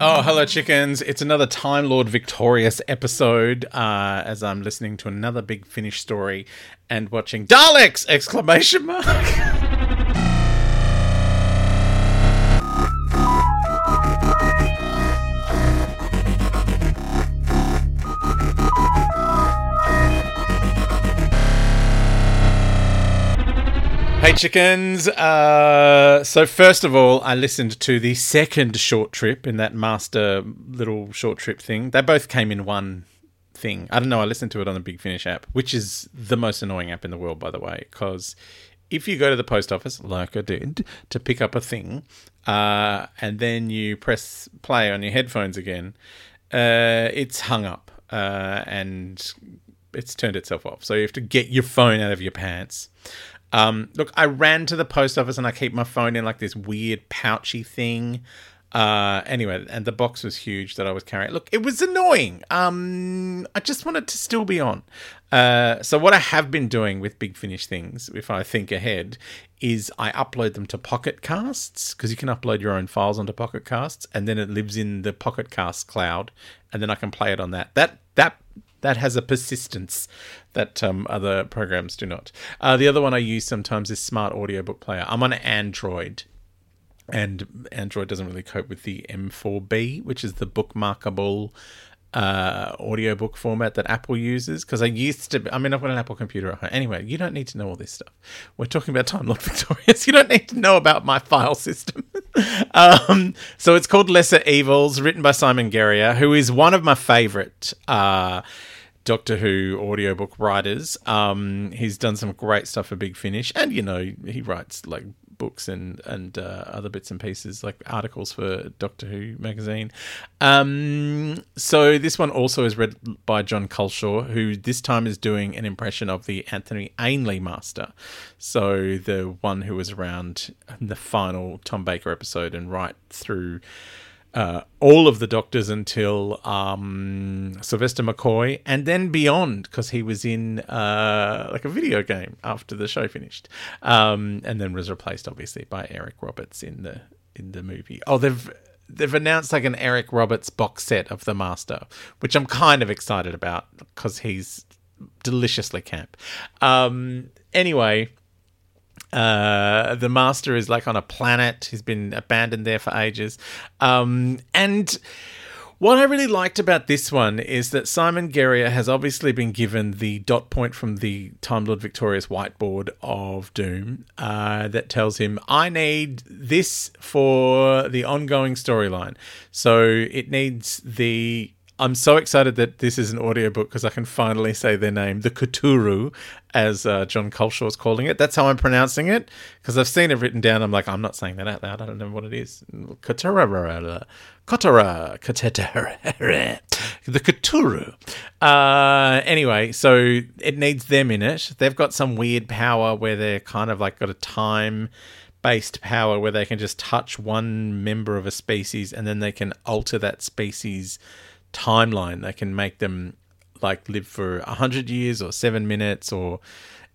Oh, hello, chickens. It's another Time Lord Victorious episode uh, as I'm listening to another big Finish story and watching Daleks! Exclamation mark. chickens! Uh, so first of all, I listened to the second short trip in that master little short trip thing. They both came in one thing. I don't know. I listened to it on the Big Finish app, which is the most annoying app in the world, by the way. Because if you go to the post office, like I did, to pick up a thing, uh, and then you press play on your headphones again, uh, it's hung up uh, and it's turned itself off. So you have to get your phone out of your pants. Um, look, I ran to the post office and I keep my phone in like this weird pouchy thing. Uh, anyway, and the box was huge that I was carrying. Look, it was annoying. Um, I just wanted to still be on. Uh, so what I have been doing with Big Finish things, if I think ahead, is I upload them to Pocket Casts because you can upload your own files onto Pocket Casts, and then it lives in the Pocket Cast cloud, and then I can play it on that. That that that has a persistence that um, other programs do not. Uh, the other one I use sometimes is Smart Audiobook Player. I'm on Android, and Android doesn't really cope with the M4B, which is the bookmarkable uh, audiobook format that Apple uses. Because I used to, I mean, I've got an Apple computer at home. Anyway, you don't need to know all this stuff. We're talking about Time Lord Victorious. You don't need to know about my file system. um, so it's called Lesser Evils, written by Simon Guerrier, who is one of my favorite. Uh, Doctor Who audiobook writers. Um, he's done some great stuff for Big Finish, and you know he writes like books and and uh, other bits and pieces like articles for Doctor Who magazine. Um, so this one also is read by John Culshaw, who this time is doing an impression of the Anthony Ainley Master. So the one who was around the final Tom Baker episode and right through uh, all of the Doctors until um, Sylvester McCoy, and then beyond because he was in uh, like a video game after the show finished, um, and then was replaced obviously by Eric Roberts in the in the movie. Oh, they've they've announced like an Eric Roberts box set of the Master, which I'm kind of excited about because he's deliciously camp. Um, anyway. Uh, the master is like on a planet. He's been abandoned there for ages. Um, and what I really liked about this one is that Simon Guerrier has obviously been given the dot point from the Time Lord Victorious whiteboard of Doom uh, that tells him, I need this for the ongoing storyline. So it needs the I'm so excited that this is an audiobook because I can finally say their name, the Cthulhu, as uh, John Culshaw's calling it. That's how I'm pronouncing it because I've seen it written down. I'm like, I'm not saying that out loud. I don't know what it is. Cthulhu. Kotara, Kotara, the Cthulhu. Uh, anyway, so it needs them in it. They've got some weird power where they're kind of like got a time based power where they can just touch one member of a species and then they can alter that species timeline. They can make them like live for a hundred years or seven minutes or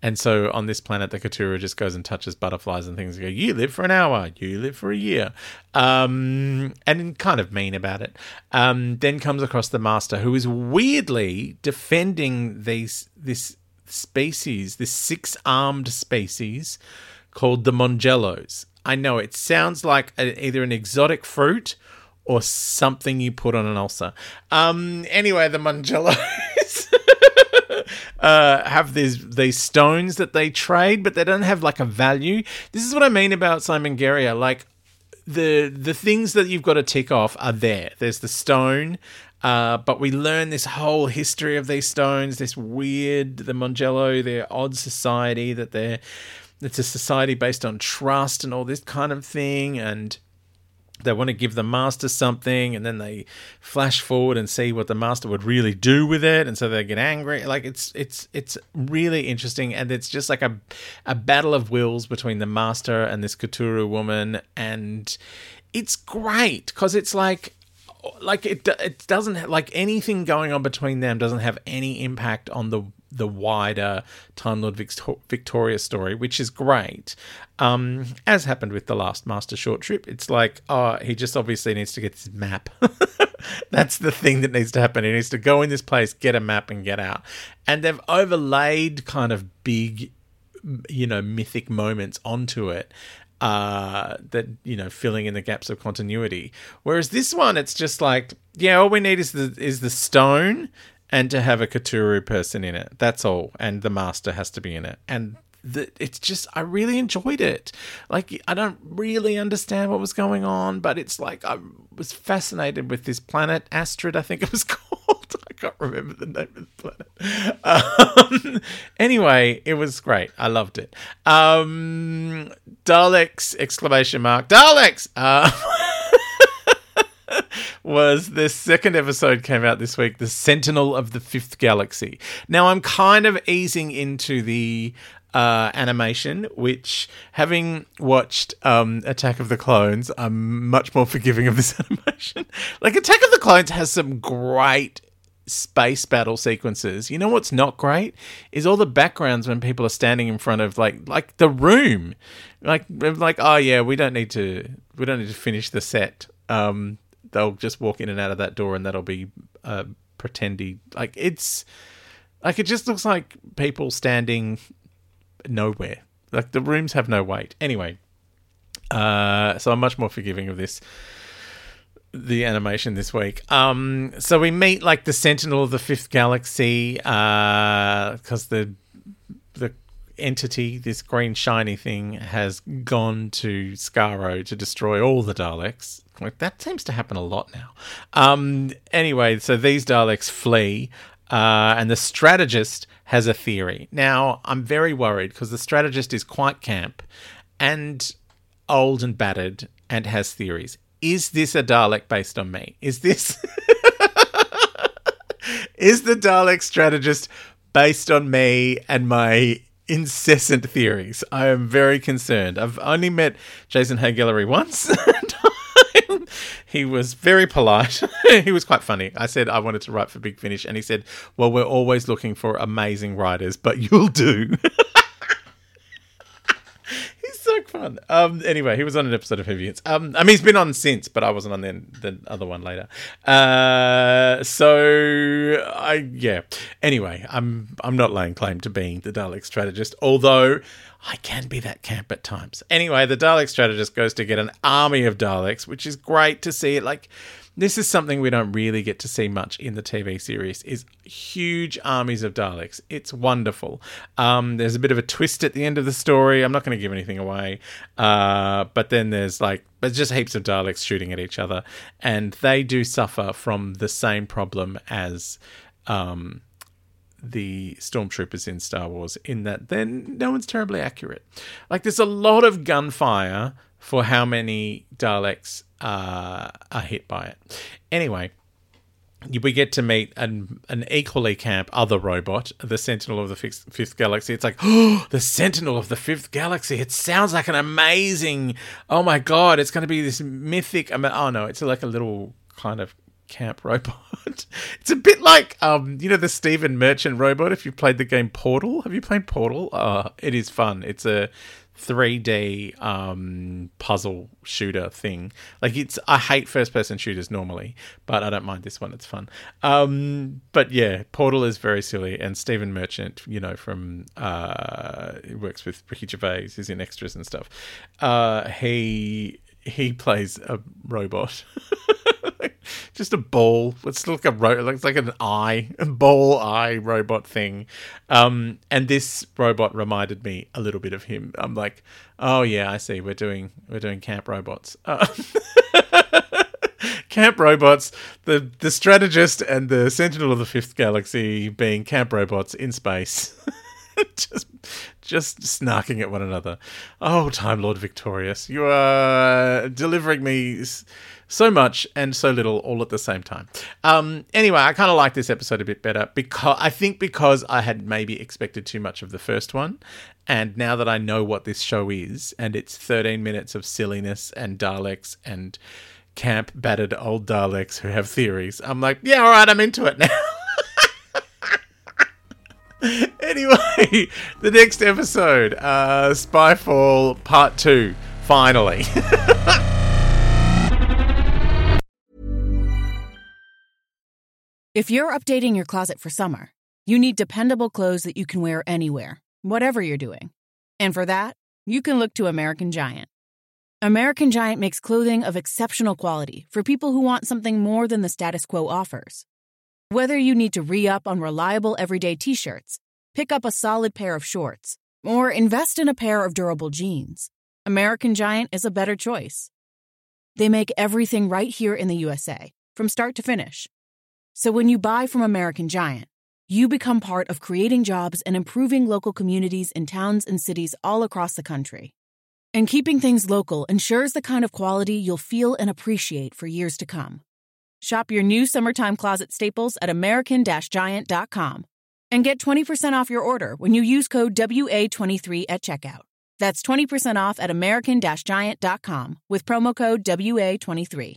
and so on this planet, the Kotturuh just goes and touches butterflies and things. And go, you live for an hour, you live for a year, um, and kind of mean about it. Um, then comes across the Master, who is weirdly defending these this species, this six-armed species called the Mongellos. I know it sounds like a, either an exotic fruit or something you put on an ulcer. Um, anyway, the Mongellos uh, have these these stones that they trade, but they don't have like a value. This is what I mean about Simon Guerrier. Like the the things that you've got to tick off are there. There's the stone. Uh, but we learn this whole history of these stones, this weird, the Mongello, their odd society that they're, it's a society based on trust and all this kind of thing. And they want to give the master something and then they flash forward and see what the master would really do with it and so they get angry. Like it's it's it's really interesting and it's just like a a battle of wills between the master and this Kotturuh woman and it's great because it's like like it it doesn't like anything going on between them doesn't have any impact on the the wider Time Lord Victor- Victoria story, which is great. Um, as happened with the last Master Short Trip, it's like, oh, he just obviously needs to get his map. That's the thing that needs to happen. He needs to go in this place, get a map, and get out. And they've overlaid kind of big, you know, mythic moments onto it uh, that you know filling in the gaps of continuity. Whereas this one, it's just like, yeah, all we need is the is the stone and to have a Kotturuh person in it. That's all, and the master has to be in it, and the, it's just I really enjoyed it. Like I don't really understand what was going on, but it's like I was fascinated with this planet, Astrid, I think it was called. I can't remember the name of the planet. Um, anyway, it was great. I loved it. Um, Daleks! Exclamation mark. Daleks! Uh, was the second episode came out this week, The Sentinel of the Fifth Galaxy. Now I'm kind of easing into the uh, animation, which, having watched um, Attack of the Clones, I'm much more forgiving of this animation. like, Attack of the Clones has some great space battle sequences. You know what's not great is all the backgrounds when people are standing in front of like like the room, like like oh yeah, we don't need to we don't need to finish the set. Um, they'll just walk in and out of that door, and that'll be uh, pretendy. Like it's like it just looks like people standing nowhere. Like the rooms have no weight. Anyway, uh, so I'm much more forgiving of this. The animation this week. Um, so we meet like the Sentinel of the Fifth Galaxy, because uh, the the entity, this green shiny thing, has gone to Skaro to destroy all the Daleks. Like that seems to happen a lot now. Um, anyway, so these Daleks flee, uh, and the strategist has a theory. Now, I'm very worried because the strategist is quite camp and old and battered and has theories. Is this a Dalek based on me? Is this. is the Dalek strategist based on me and my incessant theories? I am very concerned. I've only met Jason Hay once. He was very polite. he was quite funny. I said I wanted to write for Big Finish, and he said, "Well, we're always looking for amazing writers, but you'll do." he's so fun. Um, anyway, he was on an episode of Heavy Um, I mean, he's been on since, but I wasn't on the, the other one later. Uh, so I yeah. Anyway, I'm I'm not laying claim to being the Dalek strategist, although I can be that camp at times. Anyway, the Dalek strategist goes to get an army of Daleks, which is great to see. Like this is something we don't really get to see much in the TV series is huge armies of Daleks. It's wonderful. Um, there's a bit of a twist at the end of the story. I'm not going to give anything away. Uh, but then there's like there's just heaps of Daleks shooting at each other, and they do suffer from the same problem as um, the stormtroopers in Star Wars in that then no one's terribly accurate. Like there's a lot of gunfire for how many Daleks uh, are hit by it. Anyway, we get to meet an an equally camp other robot, the Sentinel of the Fifth, Fifth Galaxy. It's like, oh, the Sentinel of the Fifth Galaxy. It sounds like an amazing. Oh my god, it's going to be this mythic. I oh no, it's like a little kind of camp robot. it's a bit like um, you know, the Stephen Merchant robot. If you played the game Portal, have you played Portal? Uh, it is fun. It's a 3D um, puzzle shooter thing. Like it's, I hate first person shooters normally, but I don't mind this one. It's fun. Um, but yeah, Portal is very silly, and Stephen Merchant, you know, from uh, works with Ricky Gervais, he's in extras and stuff. Uh, he he plays a robot. just a ball. It's like a ro- looks like an eye, a ball eye robot thing. Um, and this robot reminded me a little bit of him. I'm like, oh yeah, I see. We're doing we're doing camp robots. Uh, camp robots. The the strategist and the sentinel of the fifth galaxy being camp robots in space. just just snarking at one another. Oh, Time Lord Victorious, you are delivering me so much and so little all at the same time. Um, anyway, I kind of like this episode a bit better because I think because I had maybe expected too much of the first one, and now that I know what this show is, and it's 13 minutes of silliness and Daleks and camp battered old Daleks who have theories, I'm like, yeah, all right, I'm into it now. anyway, the next episode, uh, Spyfall Part 2, finally. if you're updating your closet for summer, you need dependable clothes that you can wear anywhere, whatever you're doing. And for that, you can look to American Giant. American Giant makes clothing of exceptional quality for people who want something more than the status quo offers. Whether you need to re up on reliable everyday t shirts, pick up a solid pair of shorts, or invest in a pair of durable jeans, American Giant is a better choice. They make everything right here in the USA, from start to finish. So when you buy from American Giant, you become part of creating jobs and improving local communities in towns and cities all across the country. And keeping things local ensures the kind of quality you'll feel and appreciate for years to come. Shop your new summertime closet staples at American Giant.com and get 20% off your order when you use code WA23 at checkout. That's 20% off at American Giant.com with promo code WA23.